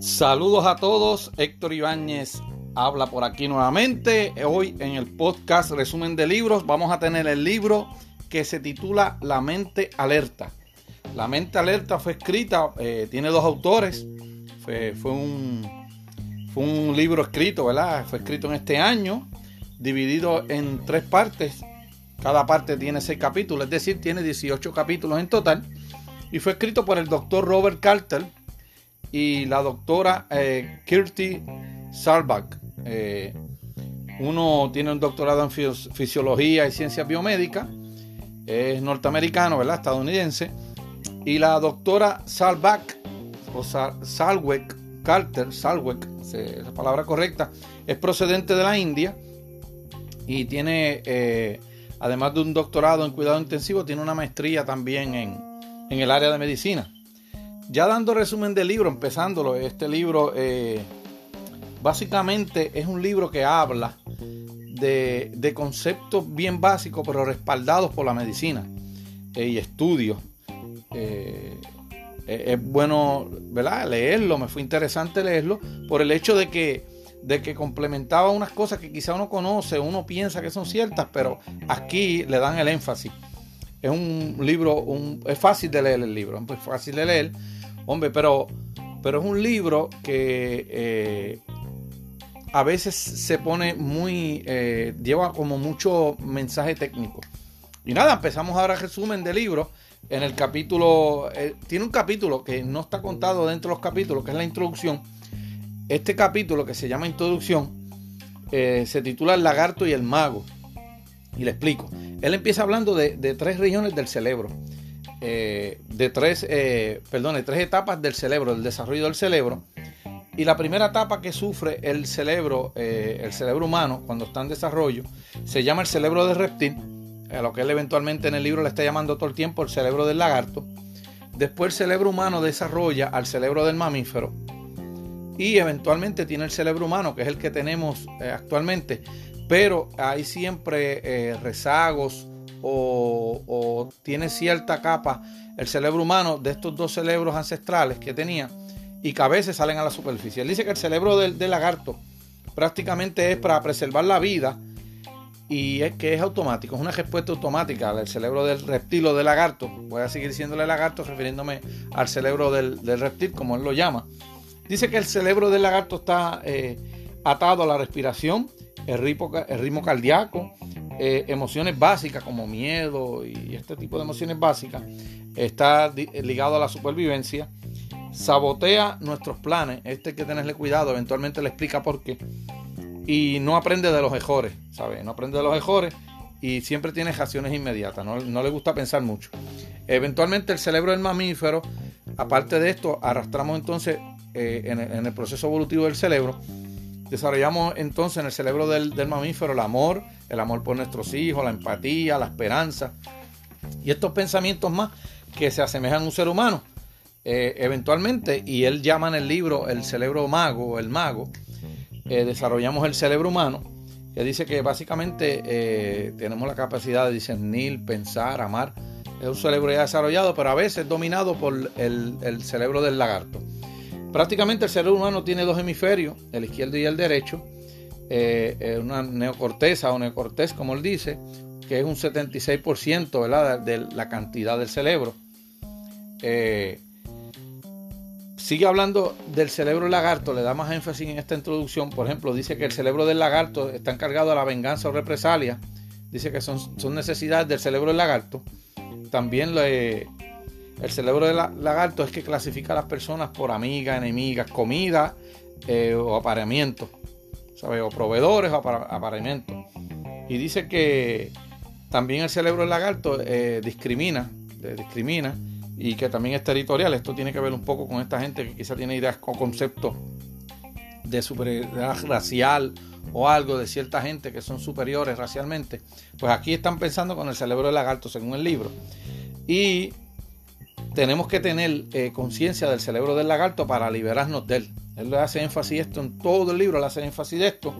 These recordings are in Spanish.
Saludos a todos, Héctor Ibáñez habla por aquí nuevamente. Hoy en el podcast Resumen de Libros vamos a tener el libro que se titula La mente alerta. La mente alerta fue escrita, eh, tiene dos autores, fue, un, fue un libro escrito, ¿verdad? Fue escrito en este año, dividido en tres partes. Cada parte tiene seis capítulos, es decir, tiene 18 capítulos en total. Y fue escrito por el doctor Robert Carter y la doctora eh, Kirti Salbach. Eh, uno tiene un doctorado en fisiología y ciencias biomédicas, es norteamericano, ¿verdad? Estadounidense. Y la doctora Salbach, o Salweck, Carter, Salweck, es la palabra correcta, es procedente de la India y tiene, eh, además de un doctorado en cuidado intensivo, tiene una maestría también en, en el área de medicina. Ya dando resumen del libro, empezándolo, este libro eh, básicamente es un libro que habla de, conceptos bien básicos, pero respaldados por la medicina eh, y estudios. Eh, es bueno ¿verdad? leerlo, me fue interesante leerlo por el hecho de que, de que complementaba unas cosas que quizá uno conoce, uno piensa que son ciertas, pero aquí le dan el énfasis. Es un libro, es fácil de leer el libro, es fácil de leer Hombre, pero, pero es un libro que eh, a veces se pone muy, eh, lleva como mucho mensaje técnico. Y nada, empezamos ahora el resumen del libro. En el capítulo, eh, tiene un capítulo que no está contado dentro de los capítulos, que es la introducción. Este capítulo que se llama Introducción se titula El lagarto y el mago. Y le explico. Él empieza hablando de, tres regiones del cerebro. Eh, de tres, eh, tres etapas del cerebro, del desarrollo del cerebro. Y la primera etapa que sufre el cerebro, eh, el cerebro humano, cuando está en desarrollo, se llama el cerebro del reptil, a lo que él eventualmente en el libro le está llamando todo el tiempo el cerebro del lagarto. Después el cerebro humano desarrolla al cerebro del mamífero. Y eventualmente tiene el cerebro humano, que es el que tenemos actualmente. Pero hay siempre rezagos o, tiene cierta capa el cerebro humano de estos dos cerebros ancestrales que tenía y que a veces salen a la superficie. Él dice que el cerebro del, lagarto prácticamente es para preservar la vida y es que es automático, es una respuesta automática al cerebro del reptil o del lagarto. Voy a seguir diciéndole lagarto refiriéndome al cerebro del, reptil, como él lo llama. Dice que el cerebro del lagarto está eh, atado a la respiración, el ritmo cardíaco, eh, emociones básicas como miedo y este tipo de emociones básicas, está ligado a la supervivencia, sabotea nuestros planes, este hay que tenerle cuidado, eventualmente le explica por qué, y no aprende de los mejores, ¿sabes? No aprende de los mejores y siempre tiene reacciones inmediatas, no, le gusta pensar mucho. Eventualmente el cerebro del mamífero, aparte de esto, arrastramos entonces eh, en el proceso evolutivo del cerebro, Desarrollamos entonces en el cerebro del, mamífero el amor, el amor por nuestros hijos, la empatía, la esperanza y estos pensamientos más que se asemejan a un ser humano. Eh, eventualmente, y él llama en el libro el cerebro mago, el mago, eh, desarrollamos el cerebro humano, que dice que básicamente tenemos la capacidad de discernir, pensar, amar. Es un cerebro ya desarrollado, pero a veces dominado por el cerebro del lagarto. Prácticamente el cerebro humano tiene dos hemisferios, el izquierdo y el derecho, eh, eh, una neocorteza o neocortés, como él dice, que es un 76% ¿verdad? de la cantidad del cerebro. Eh, sigue hablando del cerebro lagarto, le da más énfasis en esta introducción. Por ejemplo, dice que el cerebro del lagarto está encargado de la venganza o represalia. Dice que son, son necesidades del cerebro del lagarto. También le, el cerebro del lagarto es que clasifica a las personas por amigas, enemigas, comida eh, o apareamiento, ¿sabe? O proveedores o apareamiento. Y dice que también el cerebro del lagarto eh, discrimina, discrimina y que también es territorial. Esto tiene que ver un poco con esta gente que quizá tiene ideas o conceptos de superioridad racial o algo de cierta gente que son superiores racialmente. Pues aquí están pensando con el cerebro del lagarto, según el libro. Y tenemos que tener eh, conciencia del cerebro del lagarto para liberarnos de él. Él le hace énfasis esto en todo el libro, le hace énfasis de esto.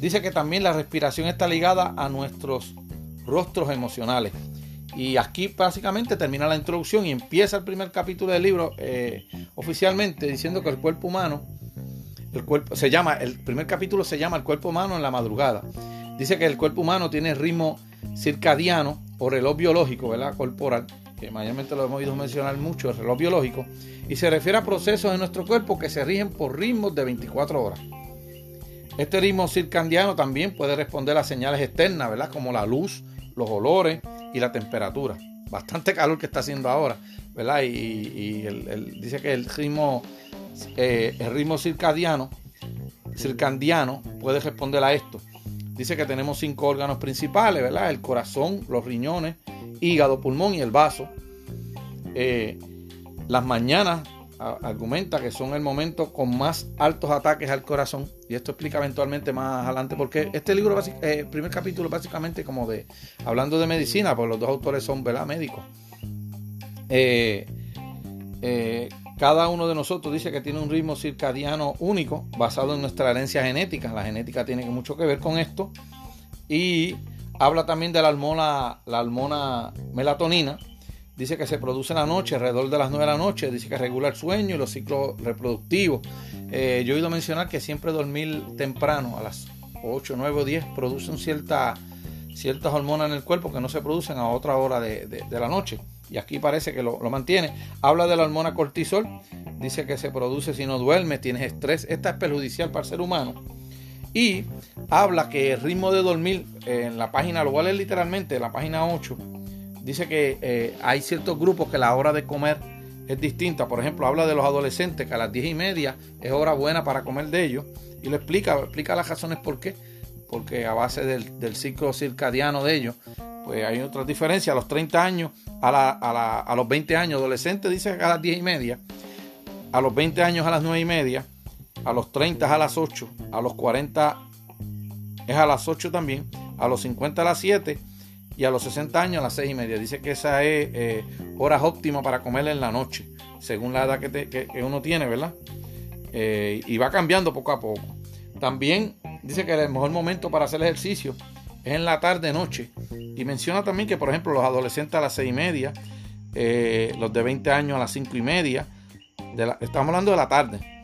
Dice que también la respiración está ligada a nuestros rostros emocionales Y aquí básicamente termina la introducción y empieza el primer capítulo del libro eh, oficialmente diciendo que el cuerpo humano, el cuerpo se llama, el primer capítulo se llama el cuerpo humano en la madrugada. Dice que el cuerpo humano tiene ritmo circadiano o reloj biológico, ¿verdad? Corporal, que mayormente lo hemos oído mencionar mucho, el reloj biológico, y se refiere a procesos en nuestro cuerpo que se rigen por ritmos de 24 horas. Este ritmo circadiano también puede responder a señales externas, ¿verdad? Como la luz, los olores y la temperatura. Bastante calor que está haciendo ahora, ¿verdad? Y, dice que el ritmo, eh, el ritmo circadiano, circadiano puede responder a esto. Dice que tenemos cinco órganos principales, ¿verdad? El corazón, los riñones, hígado, pulmón y el vaso. Eh, las mañanas argumenta que son el momento con más altos ataques al corazón y esto explica eventualmente más adelante porque este libro eh, el primer capítulo básicamente como de hablando de medicina pues los dos autores son médicos. Eh, cada uno de nosotros dice que tiene un ritmo circadiano único basado en nuestra herencia genética. La genética tiene mucho que ver con esto. Y habla también de la hormona la hormona melatonina Dice que se produce en la noche, alrededor de las 9 de la noche. Dice que regula el sueño y los ciclos reproductivos. Eh, yo he oído mencionar que siempre dormir temprano, a las 8, 9 o 10, producen cierta, ciertas hormonas en el cuerpo que no se producen a otra hora de, la noche. Y aquí parece que lo, mantiene. Habla de la hormona cortisol. Dice que se produce si no duermes, tienes estrés. Esta es perjudicial para el ser humano. Y habla que el ritmo de dormir, en la página, lo a leer literalmente, en la página 8, dice que eh, hay ciertos grupos que la hora de comer es distinta. Por ejemplo, habla de los adolescentes que a las 10 y media es hora buena para comer de ellos. Y lo explica, explica las razones por qué. Porque a base del, ciclo circadiano de ellos, pues hay otras diferencias. A los 30 años, a, los 20 años, adolescentes dice que a las 10 y media. A los 20 años a las 9 y media. A los 30 a las 8. A los 40 es a las 8 también. A los 50 a las 7 y a los 60 años a las 6 y media. Dice que esa es eh, horas óptimas para comer en la noche, según la edad que, uno tiene, ¿verdad? Eh, y va cambiando poco a poco. También dice que el mejor momento para hacer ejercicio es en la tarde-noche. Y menciona también que, por ejemplo, los adolescentes a las 6 y media, eh, los de 20 años a las 5 y media, estamos hablando de la tarde,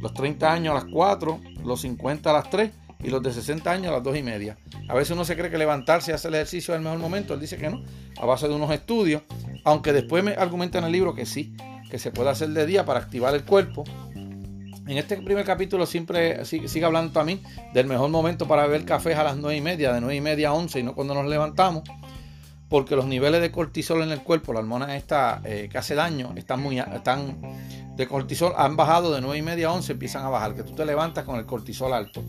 los 30 años a las 4, los 50 a las 3 y los de 60 años a las 2 y media. A veces uno se cree que levantarse y hacer el ejercicio es el mejor momento. Él dice que no, a base de unos estudios. Aunque después me argumenta en el libro que sí, que se puede hacer de día para activar el cuerpo. En este primer capítulo siempre sigue, hablando también del mejor momento para beber café a las 9 y media, de 9 y media a 11 y no cuando nos levantamos. Porque los niveles de cortisol en el cuerpo, la hormona esta eh, que hace daño, están muy están de cortisol han bajado de 9 y media a 11, empiezan a bajar, que tú te levantas con el cortisol alto.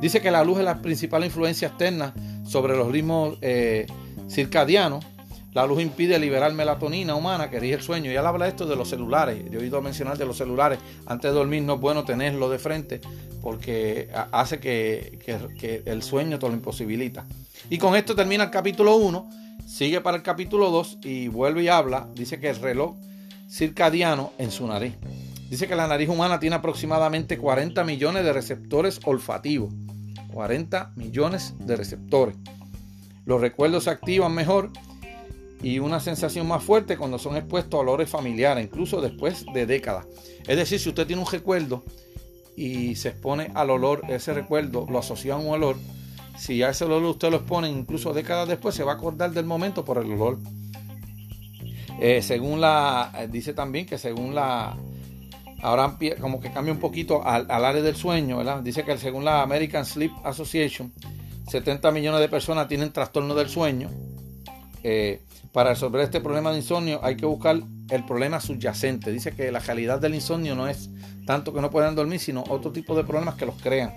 Dice que la luz es la principal influencia externa sobre los ritmos eh, circadianos. La luz impide liberar melatonina humana que rige el sueño. Y él habla esto de los celulares. Yo he oído mencionar de los celulares. Antes de dormir no es bueno tenerlo de frente porque hace que, que el sueño te lo imposibilita. Y con esto termina el capítulo 1. Sigue para el capítulo 2 y vuelve y habla. Dice que el reloj circadiano en su nariz. Dice que la nariz humana tiene aproximadamente 40 millones de receptores olfativos. 40 millones de receptores. Los recuerdos se activan mejor y una sensación más fuerte cuando son expuestos a olores familiares, incluso después de décadas. Es decir, si usted tiene un recuerdo y se expone al olor, ese recuerdo lo asocia a un olor, si a ese olor usted lo expone incluso décadas después, se va a acordar del momento por el olor. Eh, según la, eh, dice también que según la, ahora como que cambia un poquito al, área del sueño, ¿verdad? Dice que según la American Sleep Association, 70 millones de personas tienen trastorno del sueño. Eh, para resolver este problema de insomnio hay que buscar el problema subyacente. Dice que la calidad del insomnio no es tanto que no puedan dormir, sino otro tipo de problemas que los crean.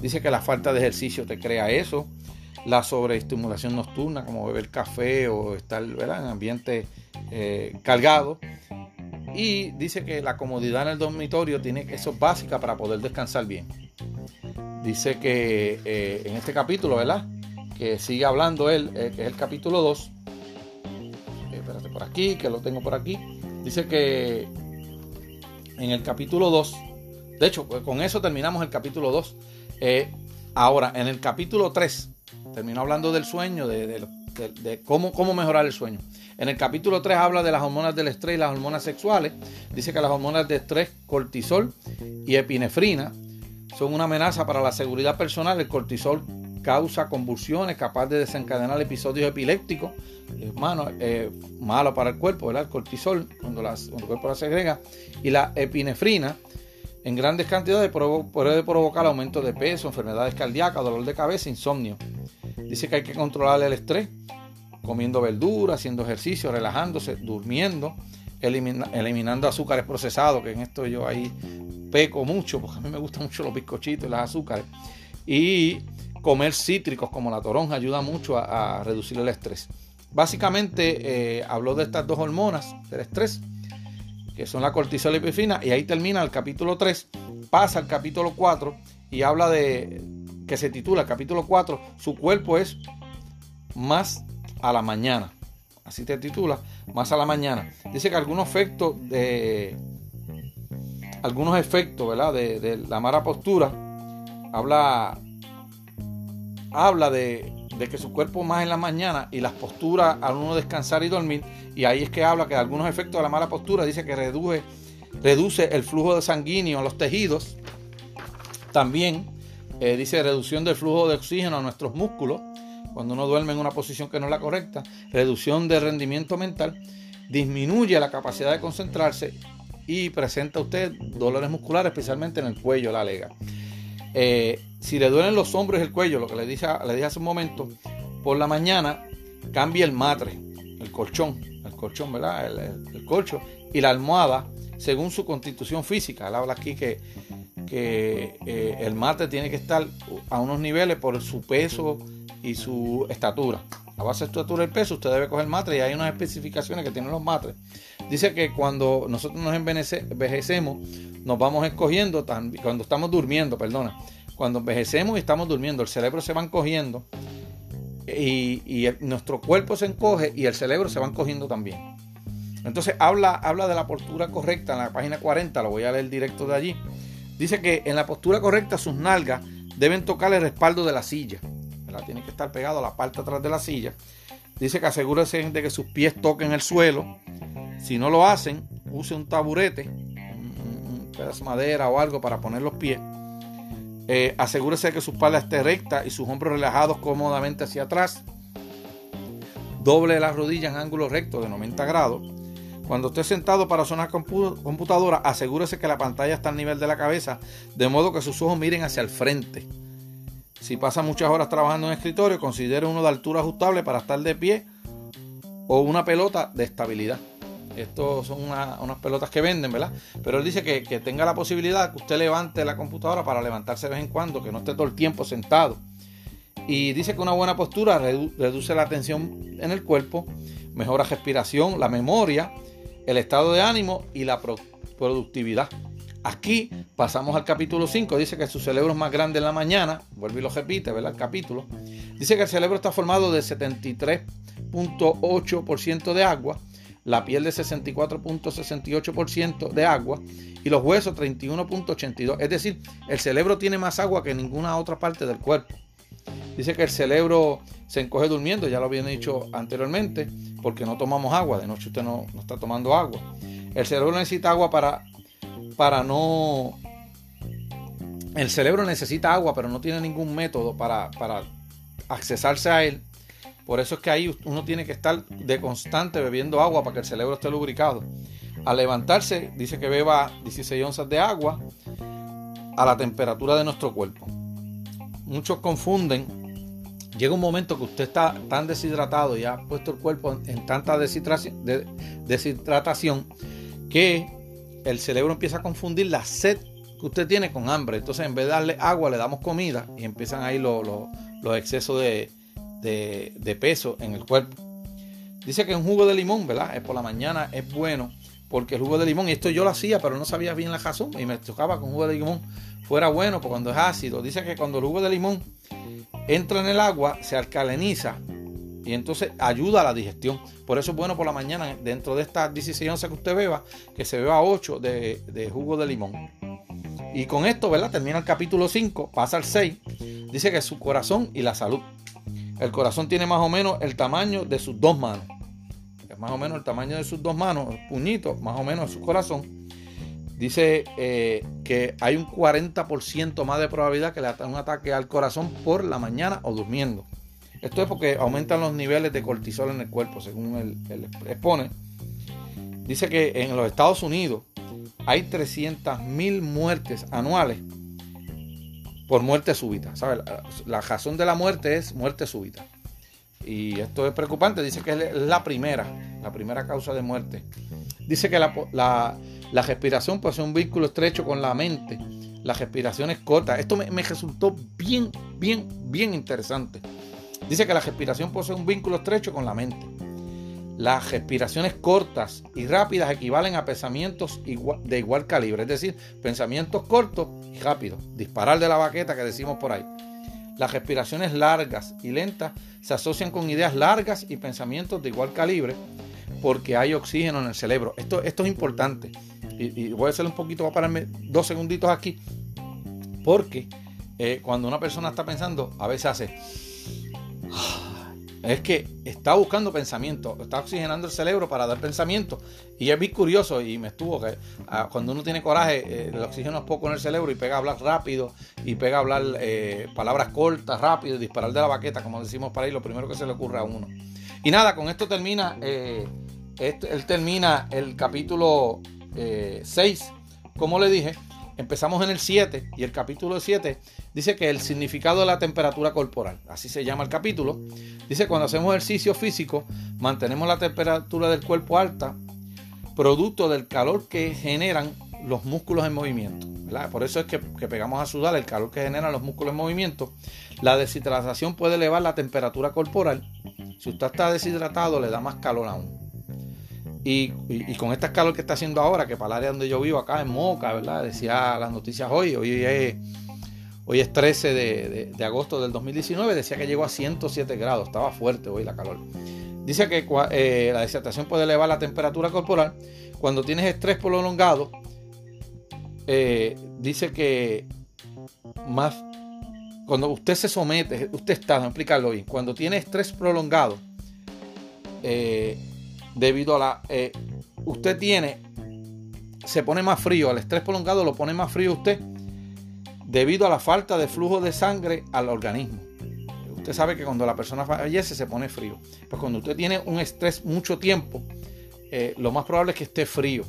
Dice que la falta de ejercicio te crea eso, la sobreestimulación nocturna, como beber café o estar en ambiente eh, cargado. Y dice que la comodidad en el dormitorio tiene eso es básica para poder descansar bien. Dice que eh, en este capítulo, ¿verdad? Que sigue hablando él, eh, que es el capítulo 2. espérate por aquí, que lo tengo por aquí. Dice que en el capítulo 2, de hecho, pues con eso terminamos el capítulo 2. Ahora, en el capítulo 3, terminó hablando del sueño, de, cómo, cómo mejorar el sueño. En el capítulo 3 habla de las hormonas del estrés y las hormonas sexuales. Dice que las hormonas de estrés, cortisol y epinefrina, son una amenaza para la seguridad personal. El cortisol causa convulsiones, capaz de desencadenar episodios epilépticos. Hermano, eh, malo para el cuerpo, ¿verdad? El cortisol, cuando, el cuerpo la segrega. Y la epinefrina, en grandes cantidades, puede provocar aumento de peso, enfermedades cardíacas, dolor de cabeza, insomnio. Dice que hay que controlar el estrés, comiendo verduras, haciendo ejercicio, relajándose, durmiendo, eliminando azúcares procesados, que en esto yo ahí peco mucho, porque a mí me gustan mucho los bizcochitos y las azúcares. Y comer cítricos como la toronja ayuda mucho a, reducir el estrés. Básicamente eh, habló de estas dos hormonas del estrés, que son la cortisol y epifina, y ahí termina el capítulo 3, pasa al capítulo 4 y habla de, que se titula capítulo 4, su cuerpo es más a la mañana. Así te titula, más a la mañana. Dice que algunos efectos de algunos efectos, ¿verdad? De, de la mala postura. Habla habla de, que su cuerpo más en la mañana y las posturas al uno descansar y dormir. Y ahí es que habla que algunos efectos de la mala postura dice que reduce, reduce el flujo de sanguíneo a los tejidos. También eh, dice reducción del flujo de oxígeno a nuestros músculos cuando uno duerme en una posición que no es la correcta. Reducción del rendimiento mental. Disminuye la capacidad de concentrarse y presenta usted dolores musculares, especialmente en el cuello, la lega. Eh, si le duelen los hombros y el cuello, lo que le dije, le dije hace un momento, por la mañana cambia el matre, el colchón, el colchón, ¿verdad? El, colcho y la almohada según su constitución física. Él habla aquí que, que eh, el matre tiene que estar a unos niveles por su peso y su estatura. A base de estatura y peso, usted debe coger matre y hay unas especificaciones que tienen los matres. Dice que cuando nosotros nos envejecemos, nos vamos escogiendo, cuando estamos durmiendo, perdona, cuando envejecemos y estamos durmiendo, el cerebro se va encogiendo y, nuestro cuerpo se encoge y el cerebro se va encogiendo también. Entonces habla, habla de la postura correcta en la página 40, lo voy a leer directo de allí. Dice que en la postura correcta sus nalgas deben tocar el respaldo de la silla. Tiene que estar pegado a la parte atrás de la silla. Dice que asegúrese de que sus pies toquen el suelo. Si no lo hacen, use un taburete, un pedazo de madera o algo para poner los pies eh, asegúrese de que su espalda esté recta y sus hombros relajados cómodamente hacia atrás. Doble las rodillas en ángulo recto de 90 grados. Cuando esté sentado para sonar computadora, asegúrese que la pantalla está al nivel de la cabeza, de modo que sus ojos miren hacia el frente. Si pasa muchas horas trabajando en escritorio, considere uno de altura ajustable para estar de pie o una pelota de estabilidad. Estos son unas pelotas que venden, ¿verdad? Pero él dice que, tenga la posibilidad que usted levante la computadora para levantarse de vez en cuando, que no esté todo el tiempo sentado. Y dice que una buena postura reduce la tensión en el cuerpo, mejora respiración, la memoria, el estado de ánimo y la productividad. Aquí pasamos al capítulo 5, dice que su cerebro es más grande en la mañana, vuelve y lo repite, ¿verdad? El capítulo. Dice que el cerebro está formado de 73.8% de agua la piel de 64.68% de agua y los huesos 31.82%. Es decir, el cerebro tiene más agua que ninguna otra parte del cuerpo. Dice que el cerebro se encoge durmiendo, ya lo había dicho anteriormente, porque no tomamos agua. De noche usted no, está tomando agua. El cerebro necesita agua para, para no... El cerebro necesita agua, pero no tiene ningún método para, para accesarse a él por eso es que ahí uno tiene que estar de constante bebiendo agua para que el cerebro esté lubricado. Al levantarse, dice que beba 16 onzas de agua a la temperatura de nuestro cuerpo. Muchos confunden. Llega un momento que usted está tan deshidratado y ha puesto el cuerpo en tanta deshidratación que el cerebro empieza a confundir la sed que usted tiene con hambre. Entonces, en vez de darle agua, le damos comida y empiezan ahí los excesos de, de, peso en el cuerpo. Dice que un jugo de limón, ¿verdad? Por la mañana es bueno porque el jugo de limón, esto yo lo hacía, pero no sabía bien la razón y me tocaba con jugo de limón fuera bueno, porque cuando es ácido, dice que cuando el jugo de limón entra en el agua, se alcaliniza y entonces ayuda a la digestión. Por eso es bueno por la mañana, dentro de estas 16 onzas que usted beba, que se beba 8 de, de jugo de limón. Y con esto, ¿verdad? Termina el capítulo 5, pasa al 6. Dice que su corazón y la salud. el corazón tiene más o menos el tamaño de sus dos manos. Es más o menos el tamaño de sus dos manos, puñitos, más o menos de su corazón. Dice eh, que hay un 40% más de probabilidad que le haga un ataque al corazón por la mañana o durmiendo. Esto es porque aumentan los niveles de cortisol en el cuerpo, según él, expone. Dice que en los Estados Unidos hay 300.000 muertes anuales por muerte súbita. ¿sabes? La, razón de la muerte es muerte súbita. Y esto es preocupante. Dice que es la primera, la primera causa de muerte. Dice que la, respiración puede ser un vínculo estrecho con la mente. La respiración es corta. Esto me resultó bien, bien, bien interesante. Dice que la respiración posee un vínculo estrecho con la mente. Las respiraciones cortas y rápidas equivalen a pensamientos de igual calibre, es decir, pensamientos cortos y rápidos, disparar de la baqueta que decimos por ahí. Las respiraciones largas y lentas se asocian con ideas largas y pensamientos de igual calibre porque hay oxígeno en el cerebro. Esto, es importante. Y, voy a hacer un poquito, voy a pararme dos segunditos aquí. Porque eh, cuando una persona está pensando, a veces hace es que está buscando pensamiento, está oxigenando el cerebro para dar pensamiento. Y es bien curioso y me estuvo que ah, cuando uno tiene coraje, eh, el oxígeno es poco en el cerebro y pega a hablar rápido y pega a hablar eh, palabras cortas, rápido, disparar de la baqueta, como decimos para ahí, lo primero que se le ocurre a uno. Y nada, con esto termina, eh, él termina el capítulo 6, como le dije. Empezamos en el 7 y el capítulo 7 dice que el significado de la temperatura corporal, así se llama el capítulo, dice cuando hacemos ejercicio físico mantenemos la temperatura del cuerpo alta, producto del calor que generan los músculos en movimiento. Por eso es que, que, pegamos a sudar el calor que generan los músculos en movimiento. La deshidratación puede elevar la temperatura corporal. Si usted está deshidratado le da más calor aún. Y, con esta calor que está haciendo ahora, que para el área donde yo vivo, acá en Moca, ¿verdad? Decía las noticias hoy, hoy es, hoy es 13 de, agosto del 2019, decía que llegó a 107 grados, estaba fuerte hoy la calor. Dice que eh, la deshidratación puede elevar la temperatura corporal. Cuando tienes estrés prolongado, eh, dice que más cuando usted se somete, usted está, no explicarlo bien, cuando tiene estrés prolongado, eh, debido a la... Eh, usted tiene, se pone más frío, el estrés prolongado lo pone más frío usted debido a la falta de flujo de sangre al organismo. Usted sabe que cuando la persona fallece se pone frío. Pues cuando usted tiene un estrés mucho tiempo, eh, lo más probable es que esté frío.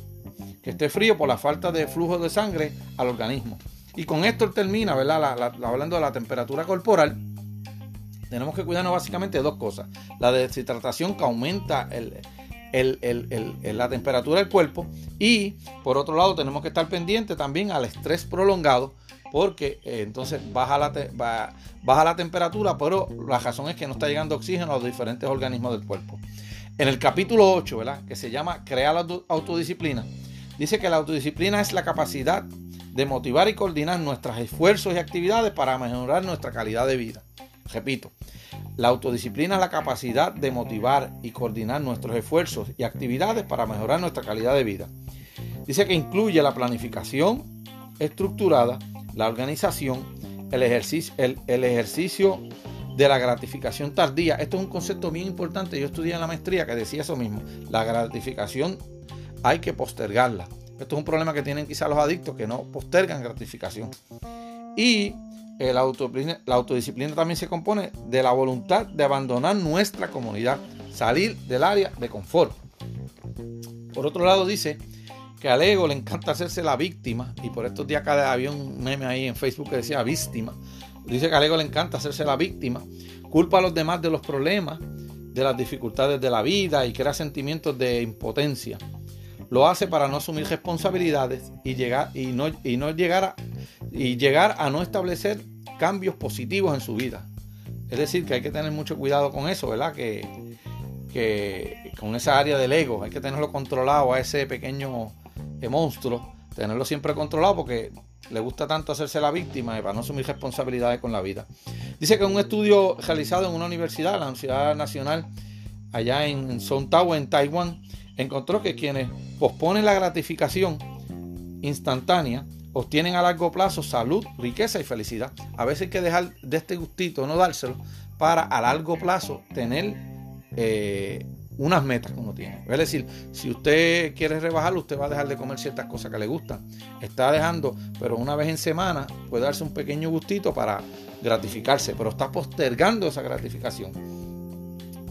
Que esté frío por la falta de flujo de sangre al organismo. Y con esto termina, ¿verdad? hablando de la temperatura corporal. Tenemos que cuidarnos básicamente de dos cosas. La deshidratación que aumenta el, la temperatura del cuerpo y por otro lado tenemos que estar pendientes también al estrés prolongado porque eh, entonces baja la, la temperatura, pero la razón es que no está llegando oxígeno a los diferentes organismos del cuerpo. En el capítulo 8, ¿verdad? que se llama Crear la autodisciplina, dice que la autodisciplina es la capacidad de motivar y coordinar nuestros esfuerzos y actividades para mejorar nuestra calidad de vida. Repito, la autodisciplina es la capacidad de motivar y coordinar nuestros esfuerzos y actividades para mejorar nuestra calidad de vida. Dice que incluye la planificación estructurada, la organización, el ejercicio, el, ejercicio de la gratificación tardía. Esto es un concepto bien importante. Yo estudié en la maestría que decía eso mismo. La gratificación hay que postergarla. Esto es un problema que tienen quizás los adictos que no postergan gratificación. Y la, autodisciplina también se compone de la voluntad de abandonar nuestra comunidad, salir del área de confort. Por otro lado dice que al ego le encanta hacerse la víctima, y por estos días acá había un meme ahí en Facebook que decía víctima. Dice que al ego le encanta hacerse la víctima, culpa a los demás de los problemas, de las dificultades de la vida y crea sentimientos de impotencia. Lo hace para no asumir responsabilidades y, llegar, y, no, y no llegar a, y llegar a no establecer cambios positivos en su vida. Es decir, que hay que tener mucho cuidado con eso, ¿verdad? Que, que con esa área del ego hay que tenerlo controlado a ese pequeño eh, monstruo, tenerlo siempre controlado porque le gusta tanto hacerse la víctima y para no asumir responsabilidades con la vida. Dice que un estudio realizado en una universidad, la Universidad Nacional, allá en Tao, en Taiwán, encontró que quienes posponen la gratificación instantánea obtienen a largo plazo salud, riqueza y felicidad. A veces hay que dejar de este gustito, no dárselo, para a largo plazo tener eh, unas metas que uno tiene. Es decir, si usted quiere rebajarlo, usted va a dejar de comer ciertas cosas que le gustan. Está dejando, pero una vez en semana puede darse un pequeño gustito para gratificarse, pero está postergando esa gratificación.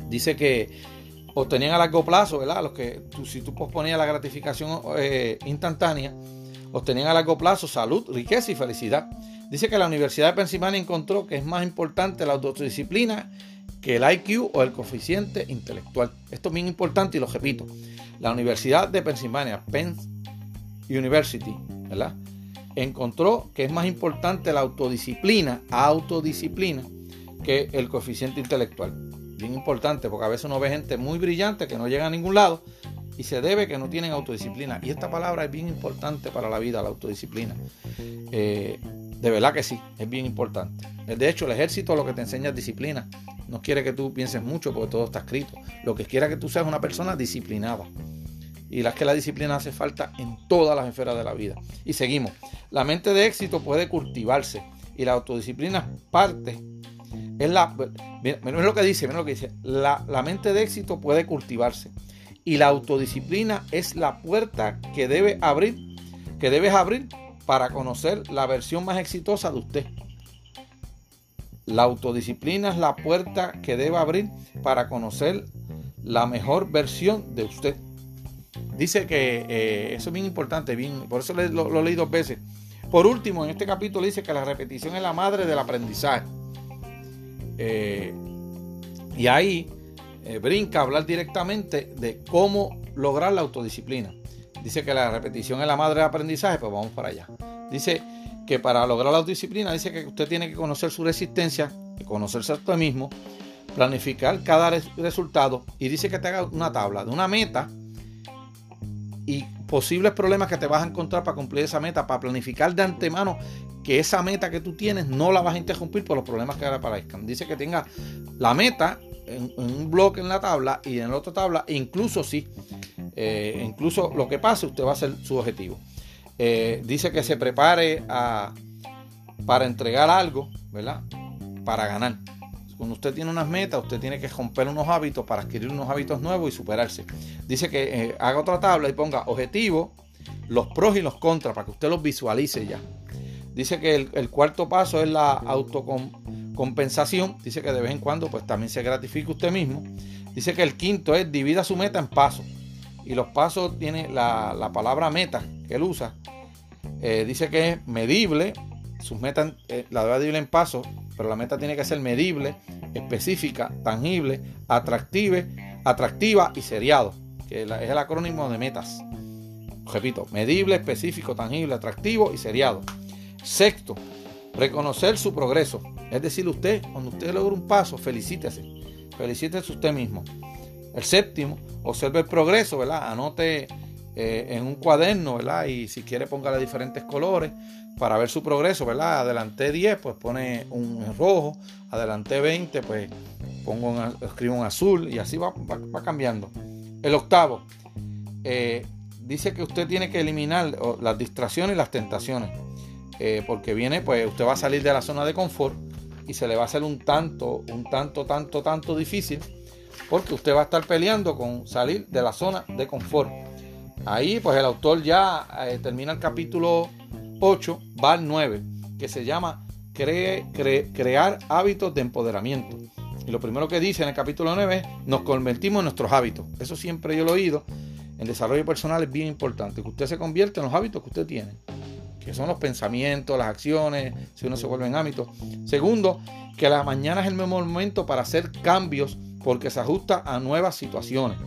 Dice que obtenían a largo plazo, ¿verdad? Los que si tú posponías la gratificación eh, instantánea, obtenían a largo plazo salud, riqueza y felicidad. Dice que la Universidad de Pensilvania encontró que es más importante la autodisciplina que el IQ o el coeficiente intelectual. Esto es bien importante y lo repito. La Universidad de Pensilvania, Penn University, ¿verdad? Encontró que es más importante la autodisciplina, autodisciplina, que el coeficiente intelectual. Bien importante, porque a veces uno ve gente muy brillante que no llega a ningún lado y se debe que no tienen autodisciplina. Y esta palabra es bien importante para la vida, la autodisciplina. Eh, de verdad que sí, es bien importante. De hecho, el ejército lo que te enseña es disciplina. No quiere que tú pienses mucho porque todo está escrito. Lo que quiere que tú seas una persona disciplinada. Y la que la disciplina hace falta en todas las esferas de la vida. Y seguimos. La mente de éxito puede cultivarse. Y la autodisciplina parte. Es la. Miren lo que dice, miren lo que dice. La, la mente de éxito puede cultivarse. Y la autodisciplina es la puerta que debe abrir, que debes abrir para conocer la versión más exitosa de usted. La autodisciplina es la puerta que debe abrir para conocer la mejor versión de usted. Dice que eh, eso es bien importante, bien, por eso lo, leí dos veces. Por último, en este capítulo dice que la repetición es la madre del aprendizaje. Eh, y ahí eh, brinca a hablar directamente de cómo lograr la autodisciplina. Dice que la repetición es la madre del aprendizaje, pues vamos para allá. Dice que para lograr la autodisciplina, dice que usted tiene que conocer su resistencia, conocerse a usted mismo, planificar cada resultado y dice que te haga una tabla de una meta y posibles problemas que te vas a encontrar para cumplir esa meta, para planificar de antemano que esa meta que tú tienes no la vas a interrumpir por los problemas que ahora aparezcan. Dice que tenga la meta en, un bloque en la tabla y en la otra tabla, incluso sí, eh, incluso lo que pase, usted va a ser su objetivo. Eh, dice que se prepare a, para entregar algo, ¿verdad? Para ganar. Cuando usted tiene unas metas, usted tiene que romper unos hábitos para adquirir unos hábitos nuevos y superarse. Dice que eh, haga otra tabla y ponga objetivo, los pros y los contras para que usted los visualice ya. Dice que el, cuarto paso es la autocompensación. Dice que de vez en cuando pues también se gratifique usted mismo. Dice que el quinto es divida su meta en pasos. Y los pasos tiene la, palabra meta que él usa. Eh, dice que es medible. Sus metas eh, la debe dividir en pasos, pero la meta tiene que ser medible, específica, tangible, atractiva, atractiva y seriado, que es el acrónimo de metas. Repito, medible, específico, tangible, atractivo y seriado. Sexto, reconocer su progreso. Es decir, usted, cuando usted logra un paso, felicítese. Felicítese usted mismo. El séptimo, observe el progreso, ¿verdad? Anote eh, en un cuaderno, ¿verdad? Y si quiere póngale diferentes colores para ver su progreso, ¿verdad? Adelante 10, pues pone un rojo. Adelante 20, pues pongo un, escribo un azul y así va, cambiando. El octavo, eh, dice que usted tiene que eliminar las distracciones y las tentaciones. Eh, porque viene, pues usted va a salir de la zona de confort y se le va a hacer un tanto, un tanto, tanto, tanto difícil, porque usted va a estar peleando con salir de la zona de confort. Ahí, pues el autor ya eh, termina el capítulo 8, va al 9, que se llama Crear hábitos de empoderamiento. Y lo primero que dice en el capítulo 9 es, nos convertimos en nuestros hábitos. Eso siempre yo lo he oído. En desarrollo personal es bien importante, que usted se convierta en los hábitos que usted tiene que son los pensamientos, las acciones, si uno se vuelve en hábitos. Segundo, que la mañana es el mejor momento para hacer cambios porque se ajusta a nuevas situaciones.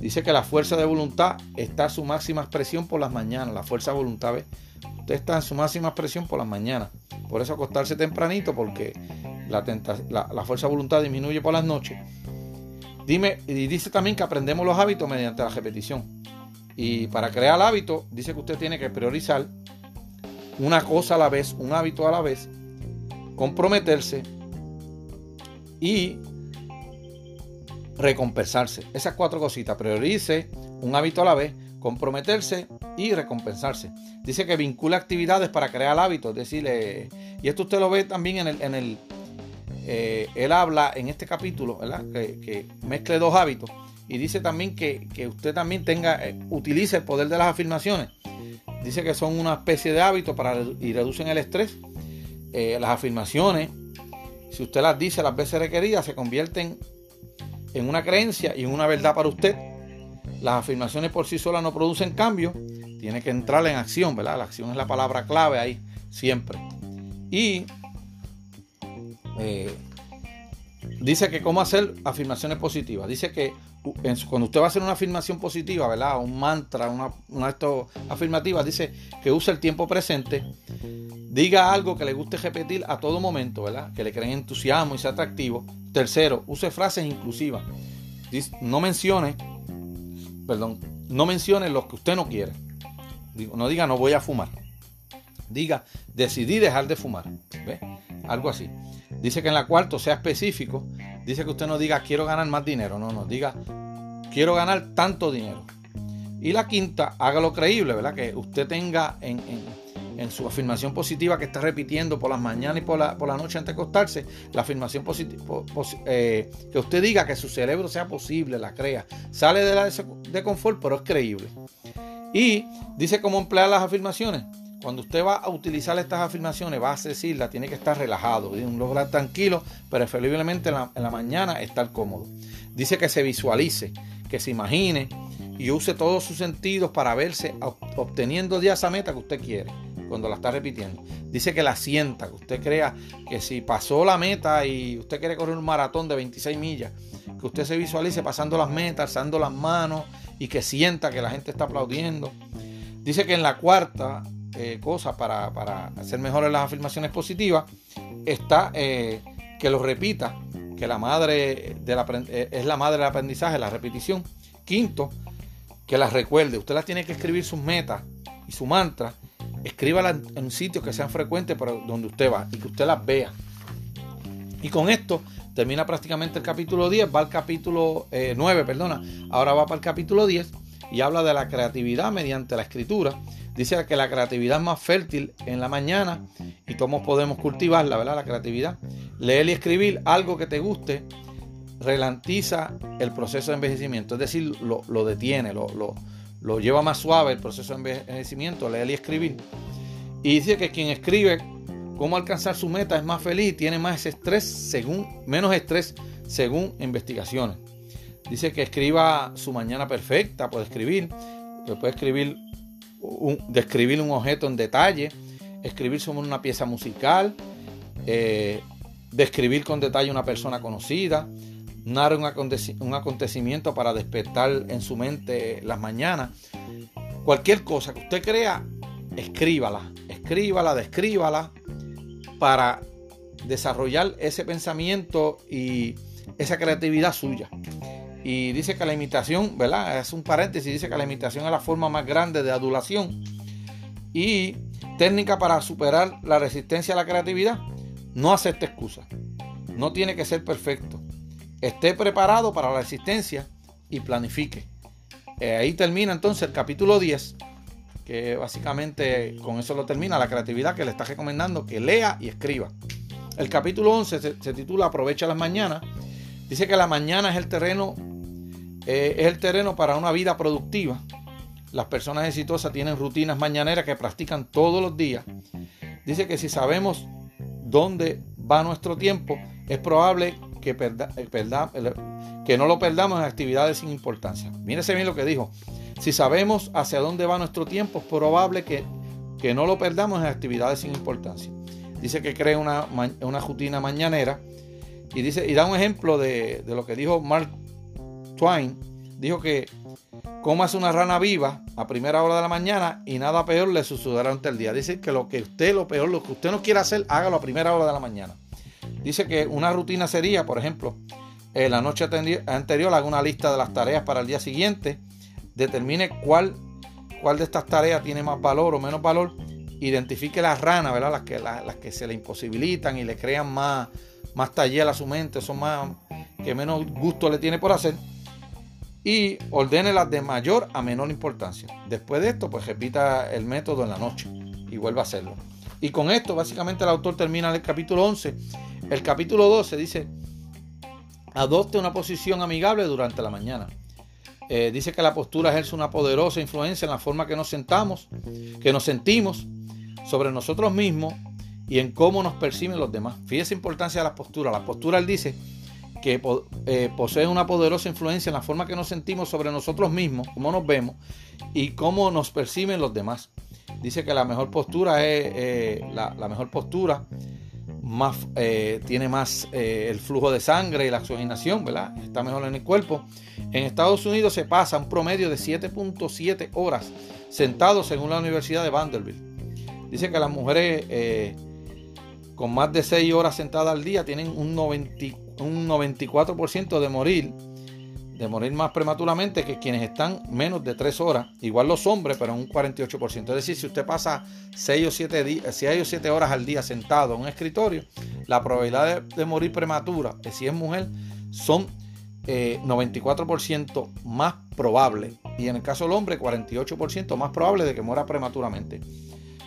Dice que la fuerza de voluntad está a su máxima expresión por las mañanas. La fuerza de voluntad, usted está en su máxima expresión por las mañanas. Por eso acostarse tempranito porque la, la fuerza de voluntad disminuye por las noches. Dime, y dice también que aprendemos los hábitos mediante la repetición. Y para crear el hábito, dice que usted tiene que priorizar una cosa a la vez, un hábito a la vez, comprometerse y recompensarse. Esas cuatro cositas, priorice un hábito a la vez, comprometerse y recompensarse. Dice que vincula actividades para crear hábitos, es decir, y esto usted lo ve también en el, en el eh, él habla en este capítulo, ¿verdad? Que, mezcle dos hábitos y dice también que, usted también tenga, eh, utilice el poder de las afirmaciones. Dice que son una especie de hábito para y reducen el estrés. Eh, las afirmaciones, si usted las dice las veces requeridas, se convierten en una creencia y en una verdad para usted. Las afirmaciones por sí solas no producen cambio, tiene que entrar en acción, ¿verdad? La acción es la palabra clave ahí, siempre. Y eh, dice que cómo hacer afirmaciones positivas. Dice que cuando usted va a hacer una afirmación positiva, ¿verdad? Un mantra, una, una de estas afirmativas, dice que use el tiempo presente, diga algo que le guste repetir a todo momento, ¿verdad? Que le creen entusiasmo y sea atractivo. Tercero, use frases inclusivas. no mencione, perdón, no mencione lo que usted no quiere. No diga no voy a fumar. Diga decidí dejar de fumar. Algo así. Dice que en la cuarta sea específico. Dice que usted no diga quiero ganar más dinero. No, no, diga quiero ganar tanto dinero. Y la quinta, hágalo creíble, ¿verdad? Que usted tenga en, su afirmación positiva que está repitiendo por las mañanas y por la, por la noche antes de acostarse, la afirmación positiva, eh, que usted diga que su cerebro sea posible, la crea. Sale de la de confort, pero es creíble. Y dice cómo emplear las afirmaciones. Cuando usted va a utilizar estas afirmaciones, va a decirla, tiene que estar relajado, un lugar tranquilo, preferiblemente en la, en la mañana estar cómodo. Dice que se visualice, que se imagine y use todos sus sentidos para verse obteniendo ya esa meta que usted quiere cuando la está repitiendo. Dice que la sienta, que usted crea que si pasó la meta y usted quiere correr un maratón de 26 millas, que usted se visualice pasando las metas, alzando las manos y que sienta que la gente está aplaudiendo. Dice que en la cuarta eh, cosa para, hacer mejores las afirmaciones positivas está eh, que lo repita, que la madre de la, eh, es la madre del aprendizaje, la repetición. Quinto, que las recuerde. Usted las tiene que escribir sus metas y su mantra. Escríbalas en sitios que sean frecuentes para donde usted va y que usted las vea. Y con esto termina prácticamente el capítulo 10, va al capítulo 9, perdona. Ahora va para el capítulo 10 y habla de la creatividad mediante la escritura. Dice que la creatividad es más fértil en la mañana y cómo podemos cultivarla, ¿verdad? La creatividad. Leer y escribir algo que te guste ralentiza el proceso de envejecimiento, es decir, lo, detiene, lo, lo, lleva más suave el proceso de envejecimiento, leer y escribir. Y dice que quien escribe cómo alcanzar su meta es más feliz, tiene más estrés según, menos estrés según investigaciones. Dice que escriba su mañana perfecta, puede escribir, puede escribir describir un objeto en detalle, escribir sobre una pieza musical, eh, describir con detalle una persona conocida, narrar un, acontecimiento para despertar en su mente las mañanas. Cualquier cosa que usted crea, escríbala, escríbala, descríbala para desarrollar ese pensamiento y esa creatividad suya. Y dice que la imitación, ¿verdad? Es un paréntesis, dice que la imitación es la forma más grande de adulación. Y técnica para superar la resistencia a la creatividad. No acepte excusas. No tiene que ser perfecto. Esté preparado para la resistencia y planifique. Eh, ahí termina entonces el capítulo 10, que básicamente con eso lo termina, la creatividad que le está recomendando que lea y escriba. El capítulo 11 se, se titula Aprovecha las mañanas. Dice que la mañana es el terreno eh, es el terreno para una vida productiva. Las personas exitosas tienen rutinas mañaneras que practican todos los días. Dice que si sabemos dónde va nuestro tiempo, es probable que, eh, que no lo perdamos en actividades sin importancia. Mírese bien lo que dijo. Si sabemos hacia dónde va nuestro tiempo, es probable que, que no lo perdamos en actividades sin importancia. Dice que crea una, una rutina mañanera y, dice, y da un ejemplo de, de lo que dijo Mark Twain dijo que comas una rana viva a primera hora de la mañana y nada peor le sucederá ante el día. Dice que lo que usted, lo peor, lo que usted no quiera hacer, hágalo a primera hora de la mañana. Dice que una rutina sería, por ejemplo, en la noche anterior haga una lista de las tareas para el día siguiente, determine cuál, cuál de estas tareas tiene más valor o menos valor, identifique las ranas, ¿verdad? Las que, las, que se le imposibilitan y le crean más, más taller a su mente, son más que menos gusto le tiene por hacer y ordene las de mayor a menor importancia. Después de esto, pues repita el método en la noche y vuelva a hacerlo. Y con esto, básicamente, el autor termina el capítulo 11 El capítulo 12 dice, adopte una posición amigable durante la mañana. Eh, dice que la postura ejerce una poderosa influencia en la forma que nos sentamos, que nos sentimos sobre nosotros mismos y en cómo nos perciben los demás. Fíjese importancia de la postura. La postura, él dice, que eh, posee una poderosa influencia en la forma que nos sentimos sobre nosotros mismos, cómo nos vemos y cómo nos perciben los demás. Dice que la mejor postura es eh, la, mejor postura, más, eh, tiene más el flujo de sangre y la oxigenación, ¿verdad? Está mejor en el cuerpo. En Estados Unidos se pasa un promedio de 7.7 horas sentados según la Universidad de Vanderbilt. Dice que las mujeres con más de 6 horas sentadas al día tienen un 94 un 94% de morir, de morir más prematuramente que quienes están menos de 3 horas. Igual los hombres, pero un 48%. Es decir, si usted pasa 6 o 7, o 7 horas al día sentado en un escritorio, la probabilidad de, morir prematura, si es mujer, son 94% eh, más probable. Y en el caso del hombre, 48% más probable de que muera prematuramente.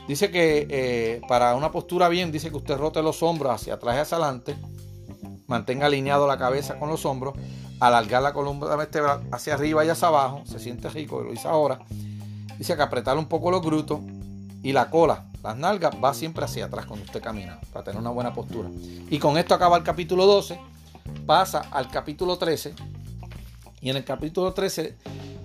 Dice que eh, para una postura bien, dice que usted rote los hombros hacia atrás y hacia adelante mantenga alineado la cabeza con los hombros, alargar la columna vertebral hacia arriba y hacia abajo, se siente rico, lo hice ahora. Dice que apretar un poco los grutos y la cola, las nalgas, va siempre hacia atrás cuando usted camina, para tener una buena postura. Y con esto acaba el capítulo 12, pasa al capítulo 13, y en el capítulo 13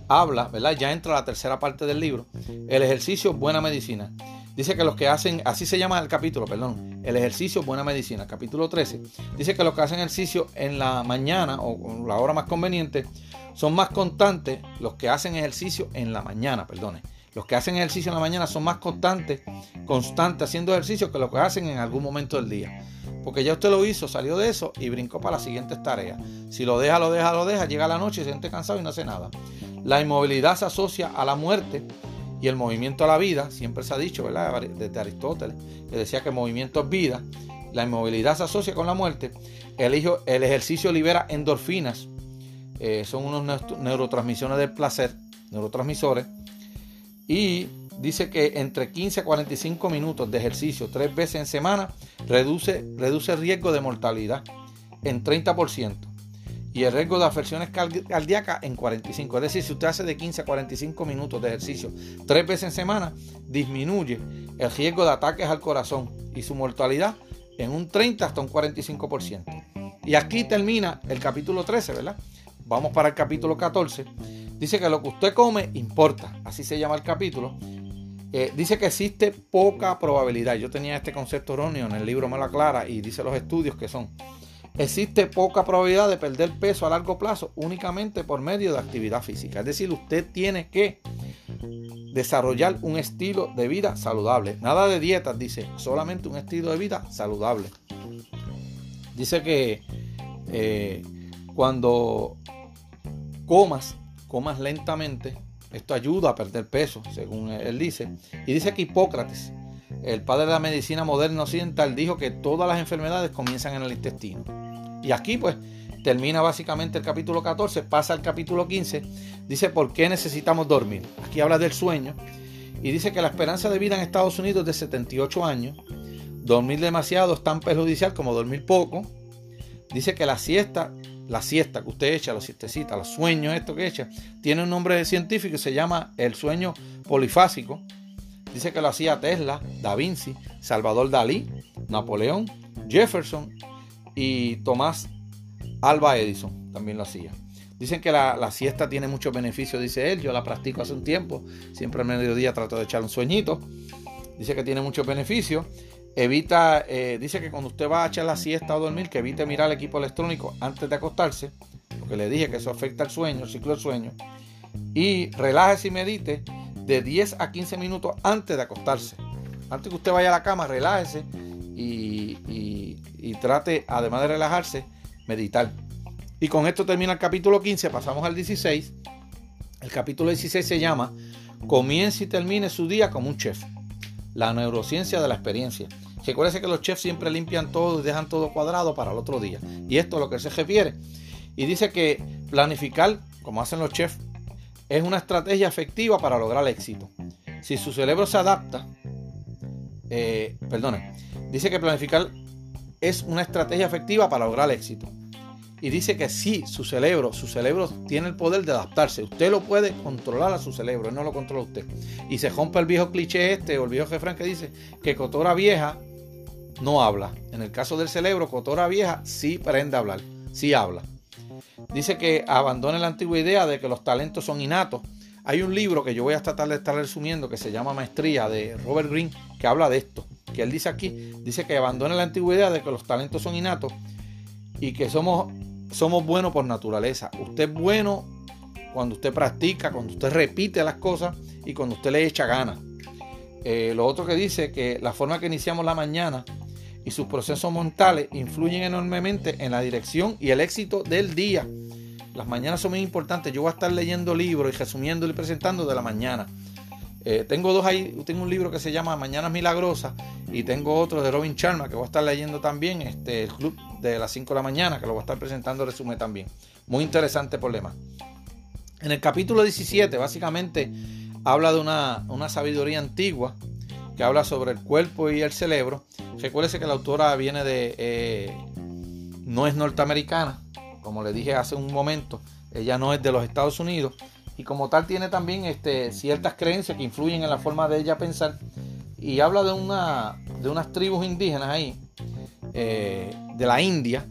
habla, ¿verdad? Ya entra la tercera parte del libro, el ejercicio buena medicina. Dice que los que hacen, así se llama el capítulo, perdón, el ejercicio buena medicina, capítulo 13. Dice que los que hacen ejercicio en la mañana o la hora más conveniente son más constantes los que hacen ejercicio en la mañana, perdone. Los que hacen ejercicio en la mañana son más constantes, constantes haciendo ejercicio que los que hacen en algún momento del día. Porque ya usted lo hizo, salió de eso y brincó para las siguientes tareas. Si lo deja, lo deja, lo deja, llega la noche, se siente cansado y no hace nada. La inmovilidad se asocia a la muerte y el movimiento a la vida, siempre se ha dicho, ¿verdad? Desde Aristóteles, que decía que el movimiento es vida, la inmovilidad se asocia con la muerte, el, el ejercicio libera endorfinas, eh, son unos neurotransmisiones del placer, neurotransmisores, y dice que entre 15 a 45 minutos de ejercicio tres veces en semana reduce, reduce el riesgo de mortalidad en 30% y el riesgo de afecciones cardíacas en 45. Es decir, si usted hace de 15 a 45 minutos de ejercicio tres veces en semana, disminuye el riesgo de ataques al corazón y su mortalidad en un 30 hasta un 45%. Y aquí termina el capítulo 13, ¿verdad? Vamos para el capítulo 14. Dice que lo que usted come importa, así se llama el capítulo. Eh, dice que existe poca probabilidad. Yo tenía este concepto erróneo en el libro me lo aclara y dice los estudios que son Existe poca probabilidad de perder peso a largo plazo únicamente por medio de actividad física. Es decir, usted tiene que desarrollar un estilo de vida saludable. Nada de dietas, dice, solamente un estilo de vida saludable. Dice que eh, cuando comas, comas lentamente, esto ayuda a perder peso, según él dice. Y dice que Hipócrates, el padre de la medicina moderna occidental, dijo que todas las enfermedades comienzan en el intestino. Y aquí pues termina básicamente el capítulo 14, pasa al capítulo 15, dice por qué necesitamos dormir. Aquí habla del sueño y dice que la esperanza de vida en Estados Unidos es de 78 años. Dormir demasiado es tan perjudicial como dormir poco. Dice que la siesta, la siesta que usted echa, la siestecita, los sueños, esto que echa, tiene un nombre científico se llama el sueño polifásico. Dice que lo hacía Tesla, Da Vinci, Salvador Dalí, Napoleón, Jefferson y Tomás Alba Edison también lo hacía. Dicen que la, siesta tiene muchos beneficios, dice él. Yo la practico hace un tiempo. Siempre al mediodía trato de echar un sueñito. Dice que tiene muchos beneficios. Evita, eh, dice que cuando usted va a echar la siesta o dormir, que evite mirar el equipo electrónico antes de acostarse. Porque le dije que eso afecta al sueño, el ciclo del sueño. Y relájese y medite de 10 a 15 minutos antes de acostarse. Antes que usted vaya a la cama, relájese y, trate, además de relajarse, meditar. Y con esto termina el capítulo 15, pasamos al 16. El capítulo 16 se llama Comience y termine su día como un chef. La neurociencia de la experiencia. Recuerde que los chefs siempre limpian todo y dejan todo cuadrado para el otro día. Y esto es lo que se refiere. Y dice que planificar, como hacen los chefs, es una estrategia efectiva para lograr el éxito. Si su cerebro se adapta, eh, Dice que planificar es una estrategia efectiva para lograr éxito. Y dice que sí, su cerebro, su cerebro tiene el poder de adaptarse. Usted lo puede controlar a su cerebro, él no lo controla usted. Y se rompe el viejo cliché este o el viejo refrán que dice que cotora vieja no habla. En el caso del cerebro, cotora vieja sí aprende a hablar, sí habla. Dice que abandone la antigua idea de que los talentos son innatos. Hay un libro que yo voy a tratar de estar resumiendo que se llama Maestría de Robert Greene que habla de esto. Que él dice aquí, dice que abandone la antigua idea de que los talentos son innatos y que somos, somos buenos por naturaleza. Usted es bueno cuando usted practica, cuando usted repite las cosas y cuando usted le echa ganas. Eh, lo otro que dice que la forma que iniciamos la mañana y sus procesos mentales influyen enormemente en la dirección y el éxito del día. Las mañanas son muy importantes. Yo voy a estar leyendo libros y resumiendo y presentando de la mañana. Eh, tengo dos ahí. Tengo un libro que se llama Mañanas Milagrosas y tengo otro de Robin Sharma que voy a estar leyendo también. Este, el club de las 5 de la mañana que lo voy a estar presentando resumen también. Muy interesante problema. En el capítulo 17 básicamente habla de una, una sabiduría antigua que habla sobre el cuerpo y el cerebro. Recuérdese que la autora viene de... Eh, no es norteamericana, como le dije hace un momento, ella no es de los Estados Unidos y como tal tiene también este, ciertas creencias que influyen en la forma de ella pensar y habla de, una, de unas tribus indígenas ahí, eh, de la India,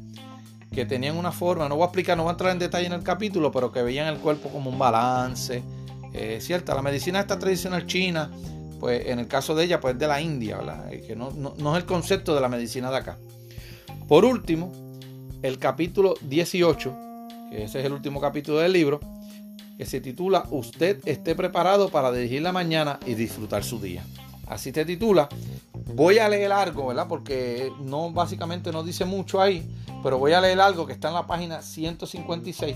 que tenían una forma, no voy a explicar, no voy a entrar en detalle en el capítulo, pero que veían el cuerpo como un balance, eh, cierta, la medicina esta tradicional china pues en el caso de ella, pues de la India, que no, es el concepto de la medicina de acá. Por último, el capítulo 18, que ese es el último capítulo del libro, que se titula Usted esté preparado para dirigir la mañana y disfrutar su día. Así te titula. Voy a leer algo, ¿verdad? Porque no básicamente no dice mucho ahí, pero voy a leer algo que está en la página 156,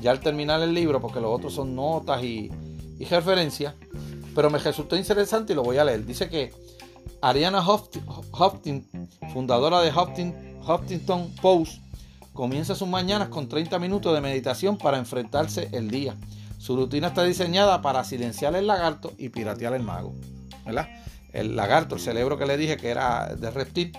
ya al terminar el libro, porque los otros son notas y, y referencias pero me resultó interesante y lo voy a leer. Dice que Ariana Hopkins, fundadora de Huffington Post, comienza sus mañanas con 30 minutos de meditación para enfrentarse el día. Su rutina está diseñada para silenciar el lagarto y piratear el mago. ¿verdad? El lagarto, el cerebro que le dije que era de reptil,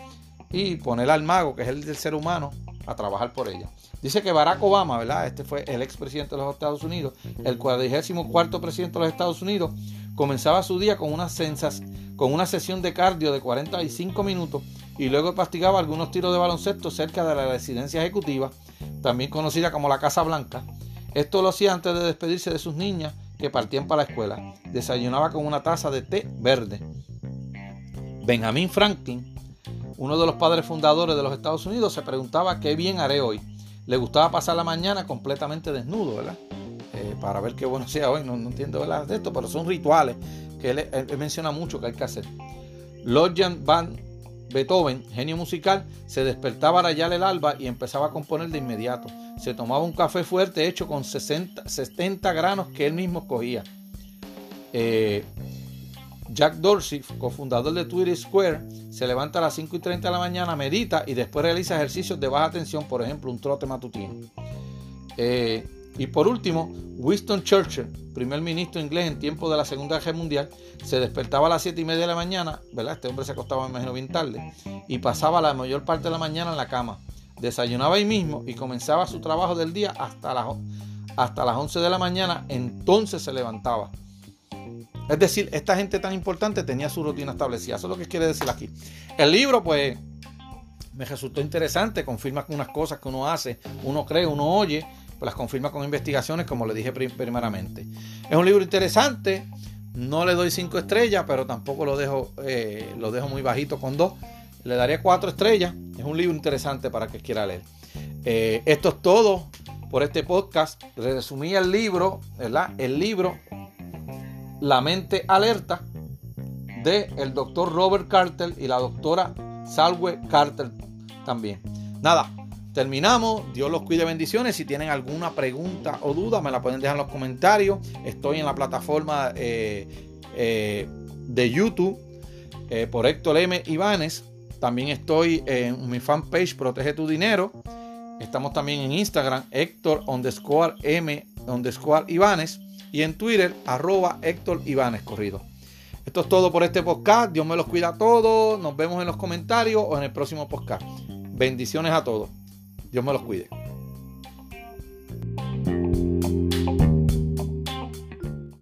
y poner al mago, que es el del ser humano, a trabajar por ella. Dice que Barack Obama, ¿verdad? Este fue el expresidente de los Estados Unidos, el 44 presidente de los Estados Unidos, comenzaba su día con una, sensas, con una sesión de cardio de 45 minutos y luego practicaba algunos tiros de baloncesto cerca de la residencia ejecutiva, también conocida como la Casa Blanca. Esto lo hacía antes de despedirse de sus niñas que partían para la escuela. Desayunaba con una taza de té verde. Benjamin Franklin, uno de los padres fundadores de los Estados Unidos, se preguntaba qué bien haré hoy. Le gustaba pasar la mañana completamente desnudo, ¿verdad? Eh, para ver qué bueno sea hoy. No, entiendo de esto, pero son rituales que él, menciona mucho que hay que hacer. Lodjan van Beethoven, genio musical, se despertaba a rayar el alba y empezaba a componer de inmediato. Se tomaba un café fuerte hecho con 60, 70 granos que él mismo cogía. Eh, Jack Dorsey, cofundador de Twitter Square, se levanta a las 5 y 30 de la mañana, medita y después realiza ejercicios de baja tensión, por ejemplo, un trote matutino. Eh, y por último, Winston Churchill, primer ministro inglés en tiempo de la Segunda Guerra Mundial, se despertaba a las 7 y media de la mañana, ¿verdad? Este hombre se acostaba, me imagino, bien tarde, y pasaba la mayor parte de la mañana en la cama. Desayunaba ahí mismo y comenzaba su trabajo del día hasta las, hasta las 11 de la mañana, entonces se levantaba. Es decir, esta gente tan importante tenía su rutina establecida. Eso es lo que quiere decir aquí. El libro, pues, me resultó interesante, confirma unas cosas que uno hace, uno cree, uno oye, pues las confirma con investigaciones, como le dije primeramente. Es un libro interesante, no le doy cinco estrellas, pero tampoco lo dejo, eh, lo dejo muy bajito con dos. Le daría cuatro estrellas. Es un libro interesante para que quiera leer. Eh, esto es todo por este podcast. Resumí el libro, ¿verdad? El libro La mente alerta de el doctor Robert Carter y la doctora Salwe Carter también. Nada, terminamos. Dios los cuide bendiciones. Si tienen alguna pregunta o duda, me la pueden dejar en los comentarios. Estoy en la plataforma eh, eh, de YouTube eh, por Héctor M. Ibanes. También estoy en mi fanpage Protege tu Dinero. Estamos también en Instagram, Héctor underscore M Ibanes. Y en Twitter, arroba Héctor Ibanes Corrido. Esto es todo por este podcast. Dios me los cuida a todos. Nos vemos en los comentarios o en el próximo podcast. Bendiciones a todos. Dios me los cuide.